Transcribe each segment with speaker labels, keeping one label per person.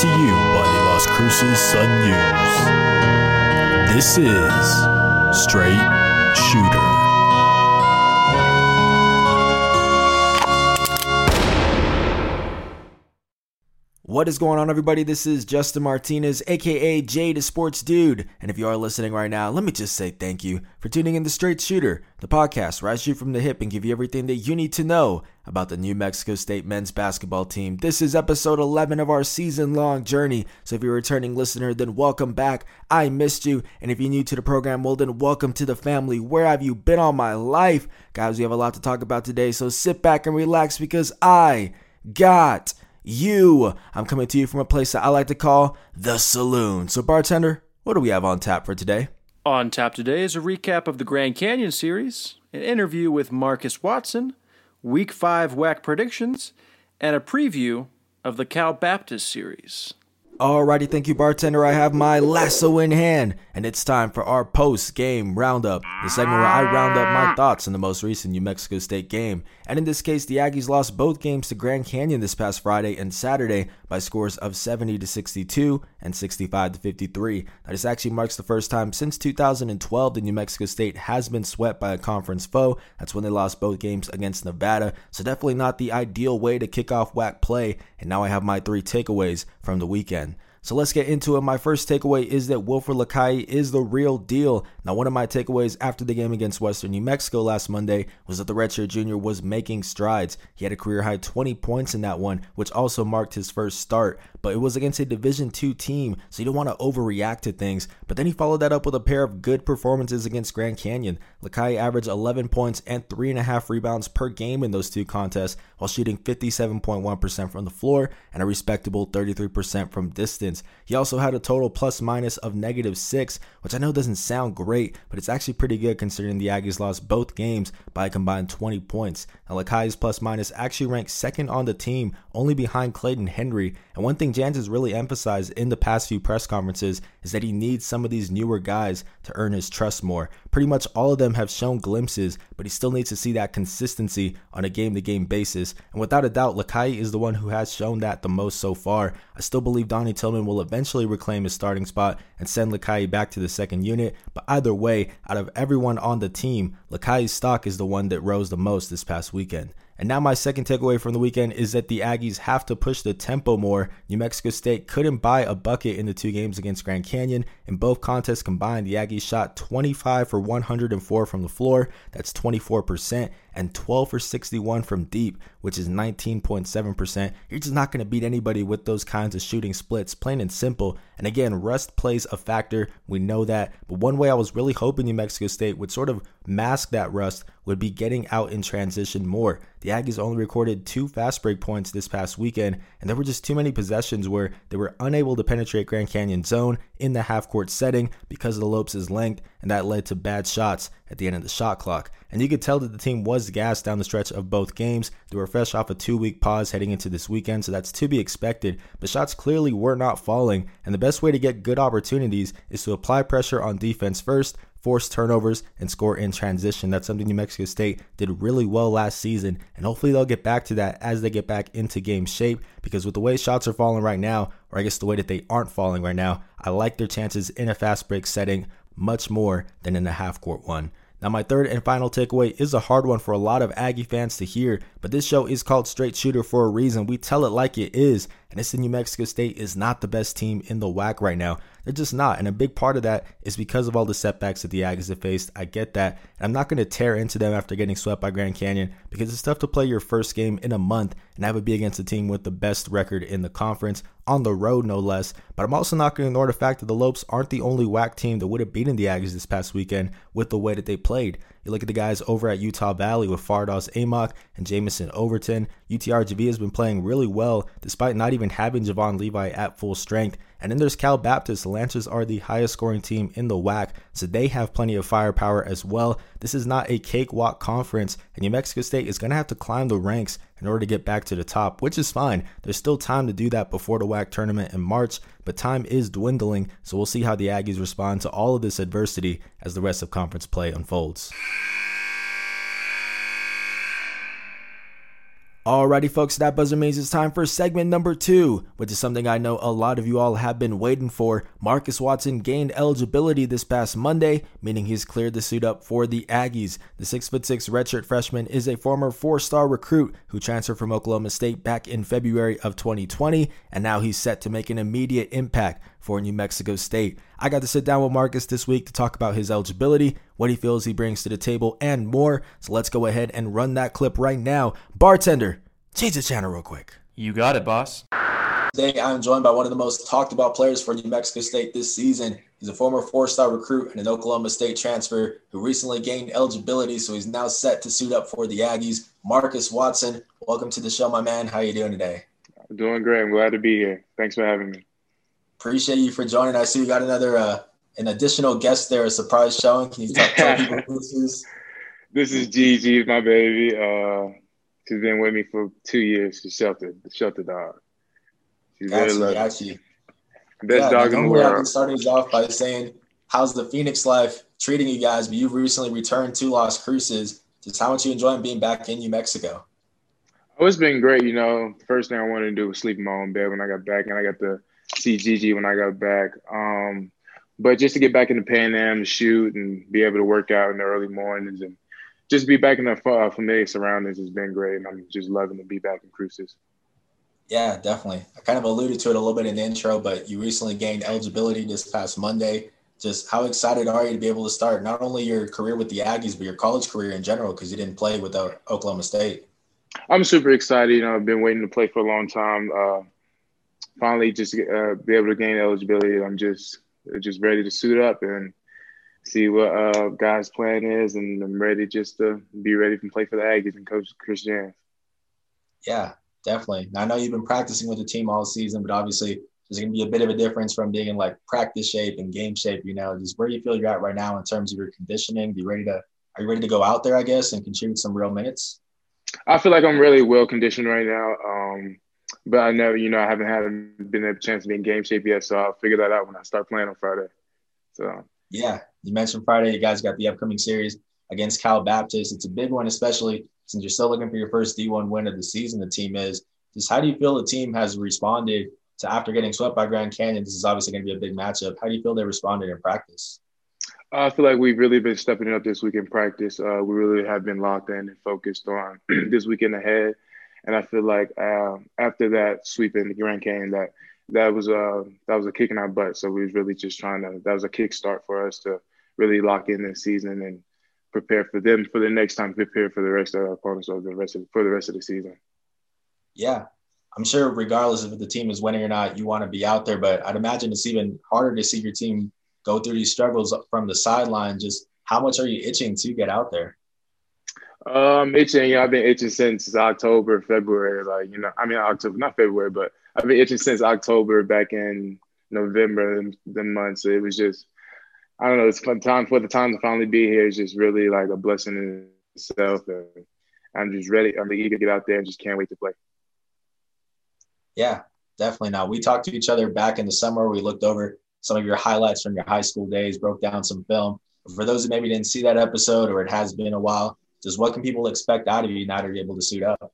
Speaker 1: to you by the Las Cruces Sun News. This is Straight Shooter.
Speaker 2: What is going on, everybody? This is Justin Martinez, aka Jay the Sports Dude. And if you are listening right now, let me just say thank you for tuning in to Straight Shooter, the podcast where I shoot from the hip and give you everything that you need to know about the New Mexico State men's basketball team. This is episode 11 of our season long journey. So if you're a returning listener, then welcome back. I missed you. And if you're new to the program, well, then welcome to the family. Where have you been all my life? Guys, we have a lot to talk about today. So sit back and relax because I got you. I'm coming to you from a place that I like to call the saloon. So, bartender, what do we have on tap for today?
Speaker 3: On tap today is a recap of the Grand Canyon series, an interview with Marcus Watson, Week 5 WAC predictions, and a preview of the Cal Baptist series.
Speaker 2: Alrighty, thank you, bartender. I have my lasso in hand, and it's time for our post game roundup, the segment where I round up my thoughts on the most recent New Mexico State game. And in this case, the Aggies lost both games to Grand Canyon this past Friday and Saturday by scores of 70 to 62 and 65 to 53. Now, this actually marks the first time since 2012 that New Mexico State has been swept by a conference foe. That's when they lost both games against Nevada. So, definitely not the ideal way to kick off WAC play. And now I have my three takeaways from the weekend. So let's get into it. My first takeaway is that Wilfried Likayi is the real deal. Now, one of my takeaways after the game against Western New Mexico last Monday was that the redshirt junior was making strides. He had a career high 20 points in that one, which also marked his first start. But it was against a Division II team, so you don't want to overreact to things. But then he followed that up with a pair of good performances against Grand Canyon. Lakai averaged 11 points and 3.5 rebounds per game in those two contests, while shooting 57.1% from the floor and a respectable 33% from distance. He also had a total plus minus of negative 6, which I know doesn't sound great, but it's actually pretty good considering the Aggies lost both games by a combined 20 points. Now, Likayi's plus minus actually ranked second on the team, only behind Clayton Henry. And one thing Jans has really emphasized in the past few press conferences is that he needs some of these newer guys to earn his trust more. Pretty much all of them have shown glimpses, but he still needs to see that consistency on a game to game basis. And without a doubt, Likayi is the one who has shown that the most so far. I still believe Donnie Tillman will eventually reclaim his starting spot and send Likayi back to the second unit. But either way, out of everyone on the team, Likayi's stock is the one that rose the most this past weekend. And now, my second takeaway from the weekend is that the Aggies have to push the tempo more. New Mexico State couldn't buy a bucket in the two games against Grand Canyon. In both contests combined, the Aggies shot 25 for 104 from the floor. That's 24% and 12 for 61 from deep, which is 19.7%. You're just not going to beat anybody with those kinds of shooting splits, plain and simple. And again, rust plays a factor. We know that. But one way I was really hoping New Mexico State would sort of mask that rust would be getting out in transition more. The Aggies only recorded two fast break points this past weekend, and there were just too many possessions where they were unable to penetrate Grand Canyon zone in the half court setting because of the Lopes' length, and that led to bad shots at the end of the shot clock. And you could tell that the team was gassed down the stretch of both games. They were fresh off a two week pause heading into this weekend, so that's to be expected. But shots clearly were not falling, and the best way to get good opportunities is to apply pressure on defense first, force turnovers, and score in transition. That's something New Mexico State did really well last season, and hopefully they'll get back to that as they get back into game shape. Because with the way shots are falling right now, or I guess the way that they aren't falling right now, I like their chances in a fast break setting much more than in a half court one. Now, my third and final takeaway is a hard one for a lot of Aggie fans to hear, but this show is called Straight Shooter for a reason. We tell it like it is, and it's the New Mexico State is not the best team in the WAC right now. They're just not. And a big part of that is because of all the setbacks that the Aggies have faced. I get that. And I'm not going to tear into them after getting swept by Grand Canyon because it's tough to play your first game in a month and have it be against a team with the best record in the conference, on the road no less. But I'm also not going to ignore the fact that the Lopes aren't the only WAC team that would have beaten the Aggies this past weekend with the way that they played. You look at the guys over at Utah Valley with Fardaws Aimaq and Jamison Overton. UTRGV has been playing really well despite not even having Javon Levi at full strength. And then there's Cal Baptist. The Lancers are the highest scoring team in the WAC, so they have plenty of firepower as well. This is not a cakewalk conference, and New Mexico State is going to have to climb the ranks in order to get back to the top, which is fine. There's still time to do that before the WAC tournament in March, but time is dwindling, so we'll see how the Aggies respond to all of this adversity as the rest of conference play unfolds. Alrighty, folks, that buzzer means it's time for segment number two, which is something I know a lot of you all have been waiting for. Marcus Watson gained eligibility this past Monday, meaning he's cleared the suit up for the Aggies. The 6'6 redshirt freshman is a former four star recruit who transferred from Oklahoma State back in February of 2020, and now he's set to make an immediate impact for New Mexico State. I got to sit down with Marcus this week to talk about his eligibility, what he feels he brings to the table, and more. So let's go ahead and run that clip right now. Bartender, change the channel real quick.
Speaker 3: You got it, boss.
Speaker 2: Today, I'm joined by one of the most talked about players for New Mexico State this season. He's a former four star recruit and an Oklahoma State transfer who recently gained eligibility, so he's now set to suit up for the Aggies. Marcus Watson, welcome to the show, my man. How you doing today?
Speaker 4: Doing great. I'm glad to be here. Thanks for having me.
Speaker 2: Appreciate you for joining. I see you got another uh, an additional guest there, a surprise showing. Can you talk, tell people who this is?
Speaker 4: This is Gigi, my baby. Uh, she's been with me for two years. She's sheltered, the shelter dog.
Speaker 2: She's got really got you.
Speaker 4: Best yeah, dog in the world.
Speaker 2: I've been starting off by saying, "How's the Phoenix life treating you guys?" But you've recently returned to Las Cruces. Just how much you enjoying being back in New Mexico?
Speaker 4: Oh, it's been great. You know, the first thing I wanted to do was sleep in my own bed when I got back, and I got to see Gigi when I got back. Um, but just to get back in the Pan Am to shoot and be able to work out in the early mornings and just be back in the uh, familiar surroundings has been great. And I'm just loving to be back in Cruces.
Speaker 2: Yeah, definitely. I kind of alluded to it a little bit in the intro, but you recently gained eligibility this past Monday. Just how excited are you to be able to start not only your career with the Aggies, but your college career in general because you didn't play with Oklahoma State?
Speaker 4: I'm super excited. You know, I've been waiting to play for a long time. Uh, finally just uh, be able to gain eligibility. I'm just just ready to suit up and see what uh, God's plan is, and I'm ready just to be ready to play for the Aggies and coach Chris Jans.
Speaker 2: Yeah, definitely. Now, I know you've been practicing with the team all season, but obviously there's going to be a bit of a difference from being in like practice shape and game shape. You know, just where you feel you're at right now in terms of your conditioning? Be ready to are you ready to go out there? I guess and contribute some real minutes.
Speaker 4: I feel like I'm really well conditioned right now. Um, but I never, you know, I haven't had been a chance to be in game shape yet, so I'll figure that out when I start playing on Friday. So
Speaker 2: yeah, you mentioned Friday. You guys got the upcoming series against Cal Baptist. It's a big one, especially since you're still looking for your first D1 win of the season. The team is. Just how do you feel the team has responded to after getting swept by Grand Canyon? This is obviously going to be a big matchup. How do you feel they responded in practice?
Speaker 4: I feel like we've really been stepping it up this week in practice. Uh, we really have been locked in and focused on this weekend ahead. And I feel like uh, after that sweep in the Grand Canyon, that that was a that was a kick in our butt. So we was really just trying to that was a kickstart for us to really lock in this season and prepare for them for the next time, prepare for the rest of our opponents or the rest of for the rest of the season.
Speaker 2: Yeah, I'm sure regardless of if the team is winning or not, you want to be out there. But I'd imagine it's even harder to see your team go through these struggles from the sideline. Just how much are you itching to get out there?
Speaker 4: Um, itching. I've been itching since October, February. Like you know, I mean October, not February, but I've been itching since October back in November. The months. It was just, I don't know. It's fun time for the time to finally be here. It's just really like a blessing in itself, and I'm just ready. I'm eager to get out there and just can't wait to play.
Speaker 2: Yeah, definitely. Now we talked to each other back in the summer. We looked over some of your highlights from your high school days, broke down some film. For those who maybe didn't see that episode or it has been a while, just what can people expect out of you now that you're able to suit up?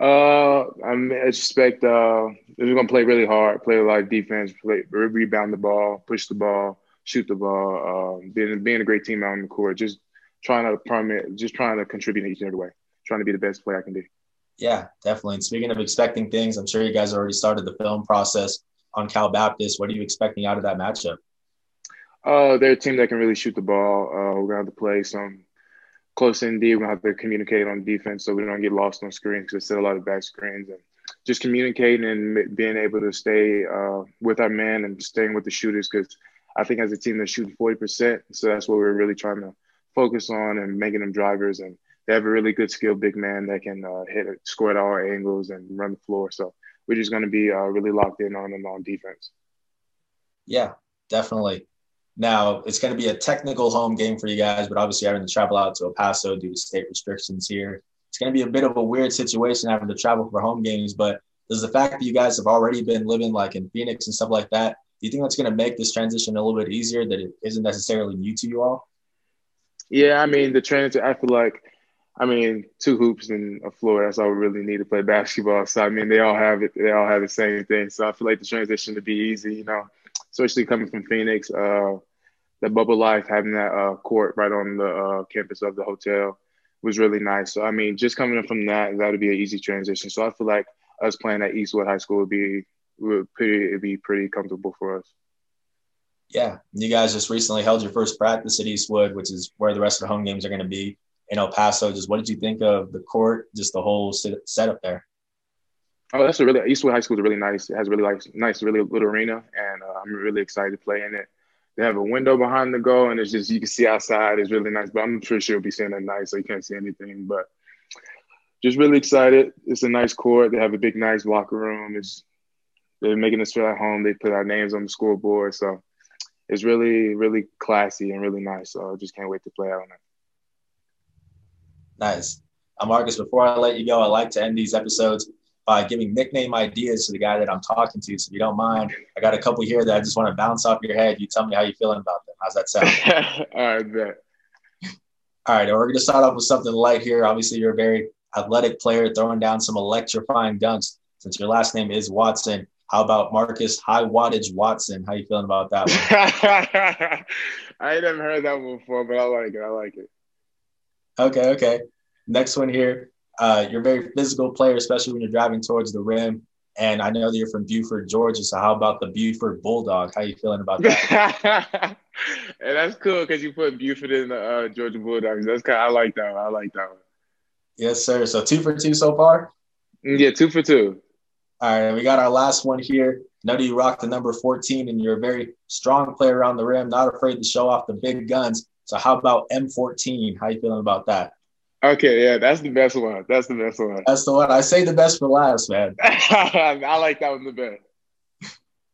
Speaker 4: Uh, I expect uh, we're gonna play really hard, play a lot of defense, play rebound the ball, push the ball, shoot the ball, uh, being being a great team out on the court, just trying to permit, just trying to contribute in each and every way, trying to be the best player I can be.
Speaker 2: Yeah, definitely. And speaking of expecting things, I'm sure you guys already started the film process on Cal Baptist. What are you expecting out of that matchup?
Speaker 4: Uh, they're a team that can really shoot the ball. Uh, we're gonna have to play some close in D. We're gonna have to communicate on defense so we don't get lost on screens because there's a lot of back screens and just communicating and being able to stay uh, with our man and staying with the shooters because I think as a team they're shooting 40%. So that's what we're really trying to focus on and making them drivers. And they have a really good skill, big man that can uh, hit it, score at all angles and run the floor. So we're just going to be uh, really locked in on them on defense.
Speaker 2: Yeah, definitely. Now it's going to be a technical home game for you guys, but obviously having to travel out to El Paso due to state restrictions here. It's going to be a bit of a weird situation having to travel for home games. But does the fact that you guys have already been living like in Phoenix and stuff like that, do you think that's going to make this transition a little bit easier? That it isn't necessarily new to you all?
Speaker 4: Yeah, I mean the transition. I feel like I mean, two hoops and a floor. That's all we really need to play basketball. So I mean, they all have it. They all have the same thing. So I feel like the transition to be easy. You know, especially coming from Phoenix, uh, the bubble life, having that uh, court right on the uh, campus of the hotel was really nice. So I mean, just coming from that, that would be an easy transition. So I feel like us playing at Eastwood High School would be would pretty it'd be pretty comfortable for us.
Speaker 5: Yeah, you guys just recently held your first practice at Eastwood, which is where the rest of the home games are going to be in El Paso. Just what did you think of the court, just the whole setup there?
Speaker 4: Oh, that's a really Eastwood High School is really nice. It has really like nice, really little arena, and uh, I'm really excited to play in it. They have a window behind the goal, and it's just you can see outside. It's really nice, but I'm sure you'll be seeing at night, so you can't see anything. But just really excited. It's a nice court. They have a big, nice locker room. It's they're making us feel at home. They put our names on the scoreboard, so it's really, really classy and really nice. So I just can't wait to play out on it.
Speaker 5: Nice. Uh, Marcus, before I let you go, I like to end these episodes by giving nickname ideas to the guy that I'm talking to. So if you don't mind, I got a couple here that I just want to bounce off your head. You tell me how you're feeling about them. How's that sound?
Speaker 4: All right, bet.
Speaker 5: All right, we're going to start off with something light here. Obviously, you're a very athletic player, throwing down some electrifying dunks. Since your last name is Watson, how about Marcus High Wattage Watson? How you feeling about that
Speaker 4: one? I never heard that one before, but I like it. I like it.
Speaker 5: Okay, okay. Next one here. Uh, you're a very physical player, especially when you're driving towards the rim. And I know that you're from Buford, Georgia. So how about the Buford Bulldog? How you feeling about
Speaker 4: that? and that's cool because you put Buford in the uh, Georgia Bulldogs. That's kind. I like that one. I like that one.
Speaker 5: Yes, sir. So two for two so far.
Speaker 4: Mm, yeah, two for two.
Speaker 5: All right, we got our last one here. Know you rock the number 14 and you're a very strong player around the rim, not afraid to show off the big guns. So how about M14? How you feeling about that?
Speaker 4: Okay, yeah, that's the best one. That's the best one.
Speaker 5: That's the one. I say the best for last, man.
Speaker 4: I like that one the best.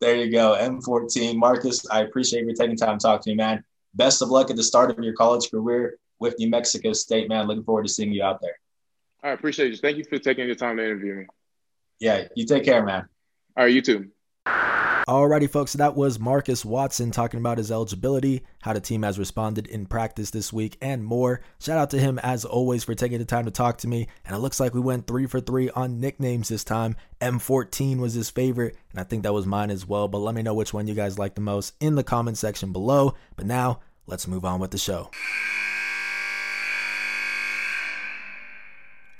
Speaker 5: There you go, M14. Marcus, I appreciate you taking time to talk to me, man. Best of luck at the start of your college career with New Mexico State, man. Looking forward to seeing you out there.
Speaker 4: I appreciate you. Thank you for taking your time to interview me.
Speaker 5: Yeah, you take care, man.
Speaker 4: All right, you too.
Speaker 2: Alrighty, folks, that was Marcus Watson talking about his eligibility, how the team has responded in practice this week, and more. Shout out to him, as always, for taking the time to talk to me. And it looks like we went three for three on nicknames this time. M14 was his favorite, and I think that was mine as well. But let me know which one you guys like the most in the comment section below. But now, let's move on with the show.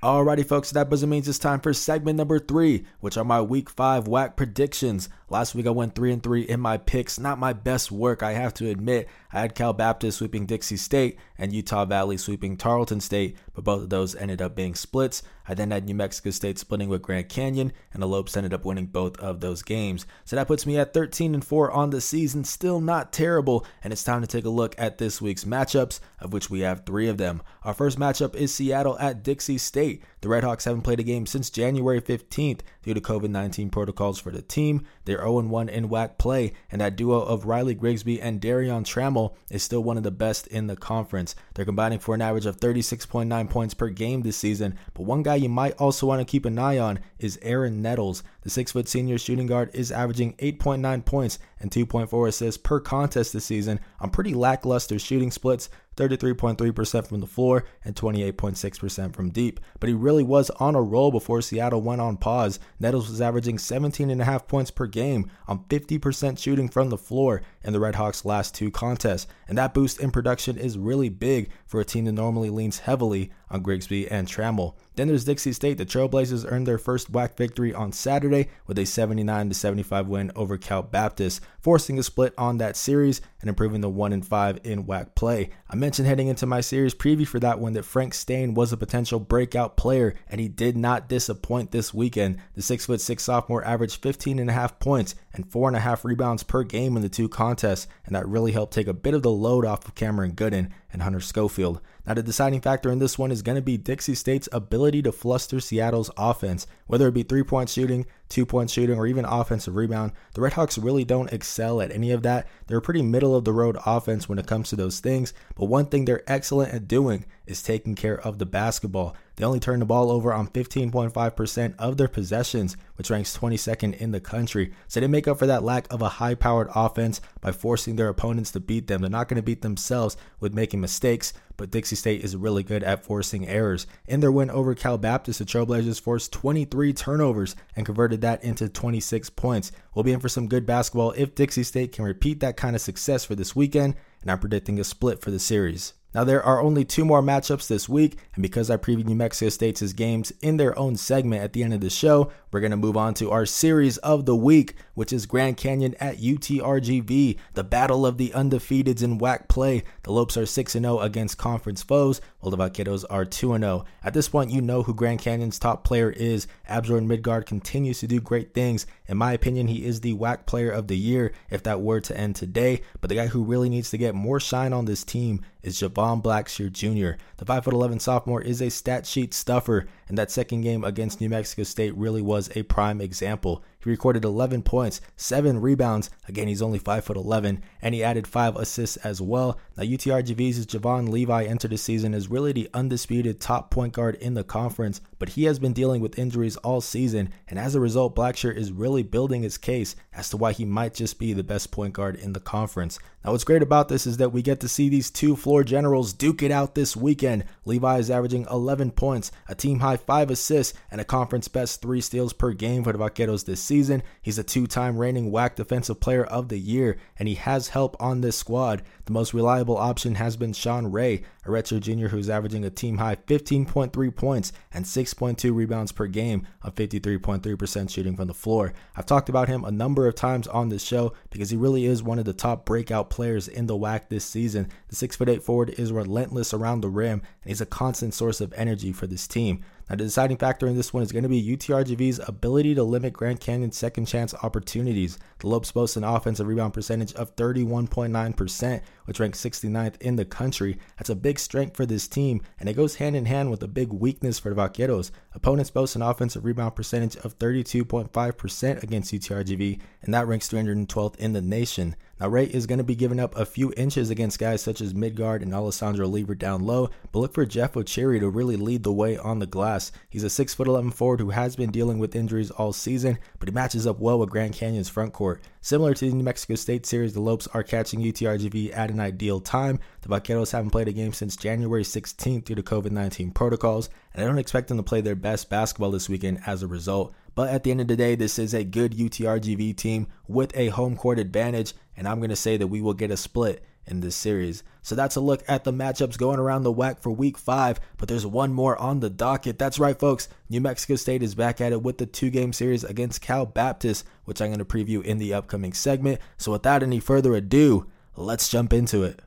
Speaker 2: Alrighty, folks, that buzzer means it's time for segment number three, which are my week five WAC predictions. Last week I went three and three in my picks. Not my best work, I have to admit. I had Cal Baptist sweeping Dixie State and Utah Valley sweeping Tarleton State, but both of those ended up being splits. I then had New Mexico State splitting with Grand Canyon, and the ended up winning both of those games. So that puts me at 13 and 4 on the season, still not terrible. And it's time to take a look at this week's matchups, of which we have three of them. Our first matchup is Seattle at Dixie State. The Redhawks haven't played a game since January 15th due to COVID 19 protocols for the team. They're 0 1 in WAC play, and that duo of Riley Grigsby and Darion Trammell is still one of the best in the conference. They're combining for an average of 36.9 points per game this season, but one guy you might also want to keep an eye on is Aaron Nettles. The six foot senior shooting guard is averaging 8.9 points and 2.4 assists per contest this season on pretty lackluster shooting splits, 33.3% from the floor and 28.6% from deep. But he really was on a roll before Seattle went on pause. Nettles was averaging 17.5 points per game on 50% shooting from the floor in the Redhawks' last two contests. And that boost in production is really big for a team that normally leans heavily on Grigsby and Trammell. Then there's Dixie State. The Trailblazers earned their first WAC victory on Saturday with a 79 75 win over Cal Baptist, forcing a split on that series and improving the 1 5 in WAC play. I mentioned heading into my series preview for that one that Frank Staine was a potential breakout player, and he did not disappoint this weekend. The 6'6 sophomore averaged 15.5 points and 4.5 rebounds per game in the two contests, and that really helped take a bit of the load off of Cameron Gooden and Hunter Schofield. Now, the deciding factor in this one is going to be Dixie State's ability to fluster Seattle's offense, whether it be three point shooting, two point shooting, or even offensive rebound. The Redhawks really don't excel at any of that. They're pretty middle of the road offense when it comes to those things, but one thing they're excellent at doing is taking care of the basketball. They only turn the ball over on 15.5% of their possessions, which ranks 22nd in the country. So they make up for that lack of a high powered offense by forcing their opponents to beat them. They're not going to beat themselves with making mistakes, but Dixie State is really good at forcing errors. In their win over Cal Baptist, the Trailblazers forced 23 turnovers and converted that into 26 points. We'll be in for some good basketball if Dixie State can repeat that kind of success for this weekend, and I'm predicting a split for the series. Now, there are only two more matchups this week, and because I previewed New Mexico State's games in their own segment at the end of the show, we're going to move on to our series of the week, which is Grand Canyon at UTRGV, the battle of the undefeateds in WAC play. The Lopes are 6 0 against conference foes, while the Vaqueros are 2 0. At this point, you know who Grand Canyon's top player is. Asbjørn Midtgaard continues to do great things. In my opinion, he is the WAC player of the year if that were to end today. But the guy who really needs to get more shine on this team is Jovan Blacksher Jr. The 5'11 sophomore is a stat sheet stuffer, and that second game against New Mexico State really was a prime example. He recorded 11 points, 7 rebounds. Again, he's only 5'11, and he added 5 assists as well. Now, UTRGV's Javon Levi entered the season as really the undisputed top point guard in the conference, but he has been dealing with injuries all season, and as a result, Blacksher is really building his case as to why he might just be the best point guard in the conference. Now, what's great about this is that we get to see these two floor generals duke it out this weekend. Levi is averaging 11 points, a team high 5 assists, and a conference best 3 steals per game for the Vaqueros this season. He's a two time reigning WAC Defensive Player of the Year, and he has help on this squad. The most reliable option has been Sean Ray, a redshirt junior who's averaging a team high 15.3 points and 6.2 rebounds per game on 53.3% shooting from the floor. I've talked about him a number of times on this show because he really is one of the top breakout players in the WAC this season. The 6'8 forward is relentless around the rim, and he's a constant source of energy for this team. Now, the deciding factor in this one is going to be UTRGV's ability to limit Grand Canyon's second chance opportunities. The Lopes boast an offensive rebound percentage of 31.9%, which ranks 69th in the country. That's a big strength for this team, and it goes hand in hand with a big weakness for the Vaqueros. Opponents boast an offensive rebound percentage of 32.5% against UTRGV, and that ranks 312th in the nation. Now, Ray is going to be giving up a few inches against guys such as Midtgaard and Alessandro Lever down low, but look for Jeff Ocheri to really lead the way on the glass. He's a 6'11 forward who has been dealing with injuries all season, but he matches up well with Grand Canyon's front court. Similar to the New Mexico State series, the Lopes are catching UTRGV at an ideal time. The Vaqueros haven't played a game since January 16th due to COVID 19 protocols, and I don't expect them to play their best basketball this weekend as a result. But at the end of the day, this is a good UTRGV team with a home court advantage, and I'm going to say that we will get a split in this series. So that's a look at the matchups going around the WAC for week five, but there's one more on the docket. That's right, folks. New Mexico State is back at it with the two game series against Cal Baptist, which I'm going to preview in the upcoming segment. So without any further ado, let's jump into it.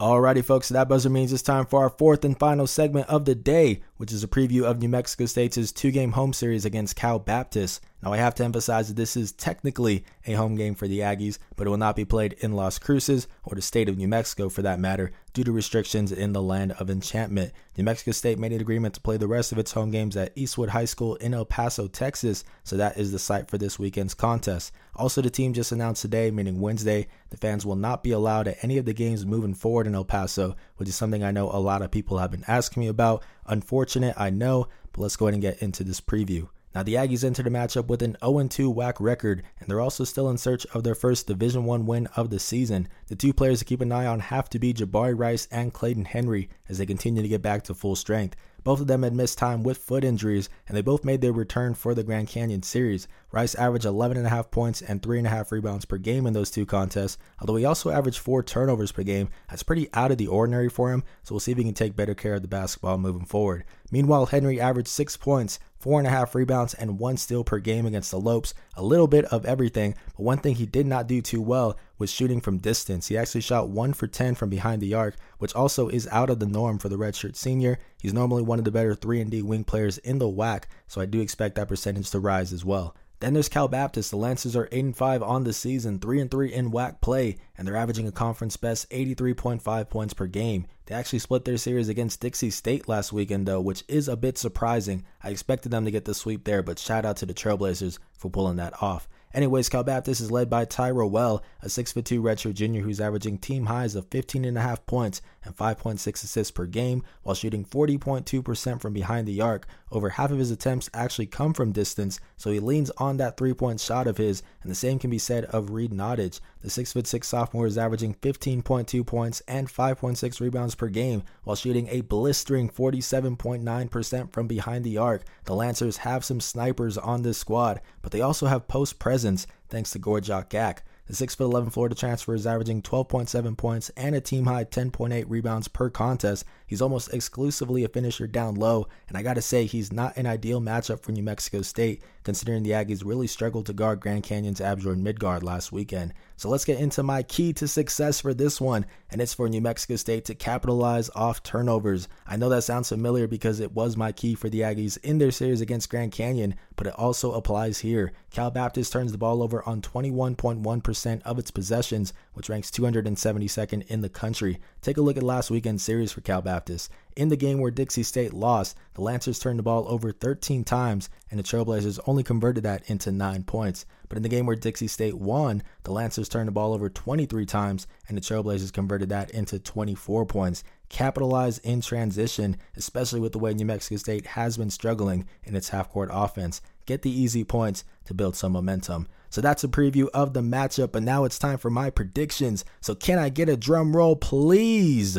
Speaker 2: Alrighty, folks, that buzzer means it's time for our fourth and final segment of the day, which is a preview of New Mexico State's two game home series against Cal Baptist. Now, I have to emphasize that this is technically a home game for the Aggies, but it will not be played in Las Cruces or the state of New Mexico for that matter, due to restrictions in the land of enchantment. New Mexico State made an agreement to play the rest of its home games at Eastwood High School in El Paso, Texas, so that is the site for this weekend's contest. Also, the team just announced today, meaning Wednesday, the fans will not be allowed at any of the games moving forward in El Paso, which is something I know a lot of people have been asking me about. Unfortunate, I know, but let's go ahead and get into this preview. Now the Aggies enter the matchup with an 0-2 WAC record, and they're also still in search of their first Division One win of the season. The two players to keep an eye on have to be Jabari Rice and Clayton Henry as they continue to get back to full strength. Both of them had missed time with foot injuries, and they both made their return for the Grand Canyon Series. Rice averaged 11.5 points and 3.5 rebounds per game in those two contests, although he also averaged 4 turnovers per game. That's pretty out of the ordinary for him, so we'll see if he can take better care of the basketball moving forward. Meanwhile, Henry averaged 6 points, four and a half rebounds, and one steal per game against the Lopes. A little bit of everything, but one thing he did not do too well was shooting from distance. He actually shot 1 for 10 from behind the arc, which also is out of the norm for the redshirt senior. He's normally one of the better 3 and D wing players in the WAC, so I do expect that percentage to rise as well. Then there's Cal Baptist. The Lancers are 8 and 5 on the season, 3 and 3 in WAC play, and they're averaging a conference best 83.5 points per game. They actually split their series against Dixie State last weekend though, which is a bit surprising. I expected them to get the sweep there, but shout out to the Trailblazers for pulling that off. Anyways, Cal Baptist is led by Ty Rowell, a 6'2 redshirt junior who's averaging team highs of 15.5 points and 5.6 assists per game while shooting 40.2% from behind the arc. Over half of his attempts actually come from distance, so he leans on that three point shot of his, and the same can be said of Reed Nottage. The 6'6 sophomore is averaging 15.2 points and 5.6 rebounds per game while shooting a blistering 47.9% from behind the arc. The Lancers have some snipers on this squad, but they also have post presence thanks to Gorjok Gak. The 6'11 Florida transfer is averaging 12.7 points and a team high 10.8 rebounds per contest. He's almost exclusively a finisher down low, and I gotta say, he's not an ideal matchup for New Mexico State, considering the Aggies really struggled to guard Grand Canyon's Asbjørn Midtgaard last weekend. So let's get into my key to success for this one, and it's for New Mexico State to capitalize off turnovers. I know that sounds familiar because it was my key for the Aggies in their series against Grand Canyon, but it also applies here. Cal Baptist turns the ball over on 21.1% of its possessions, which ranks 272nd in the country. Take a look at last weekend's series for Cal Baptist. In the game where Dixie State lost, the Lancers turned the ball over 13 times, and the Trailblazers only converted that into 9 points. But in the game where Dixie State won, the Lancers turned the ball over 23 times, and the Trailblazers converted that into 24 points. Capitalize in transition, especially with the way New Mexico State has been struggling in its half court offense. Get the easy points to build some momentum. So that's a preview of the matchup, but now it's time for my predictions. So, can I get a drum roll, please?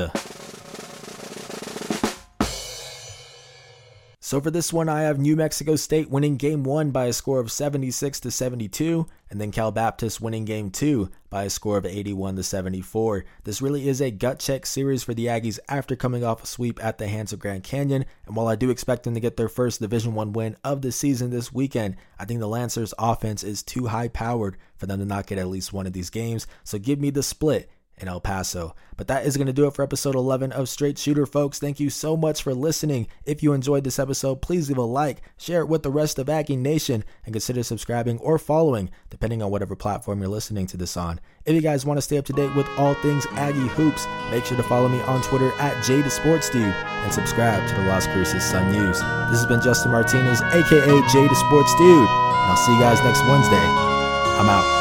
Speaker 2: So for this one, I have New Mexico State winning game one by a score of 76 to 72, and then Cal Baptist winning game two by a score of 81 to 74. This really is a gut check series for the Aggies after coming off a sweep at the hands of Grand Canyon. And while I do expect them to get their first Division One win of the season this weekend, I think the Lancers' offense is too high powered for them to not get at least one of these games. So give me the split in El Paso. But that is going to do it for episode 11 of Straight Shooter, folks. Thank you so much for listening. If you enjoyed this episode, please leave a like, share it with the rest of Aggie Nation, and consider subscribing or following, depending on whatever platform you're listening to this on. If you guys want to stay up to date with all things Aggie Hoops, make sure to follow me on Twitter at JDeSportsDude and subscribe to the Las Cruces Sun News. This has been Justin Martinez, aka JDeSportsDude, and I'll see you guys next Wednesday. I'm out.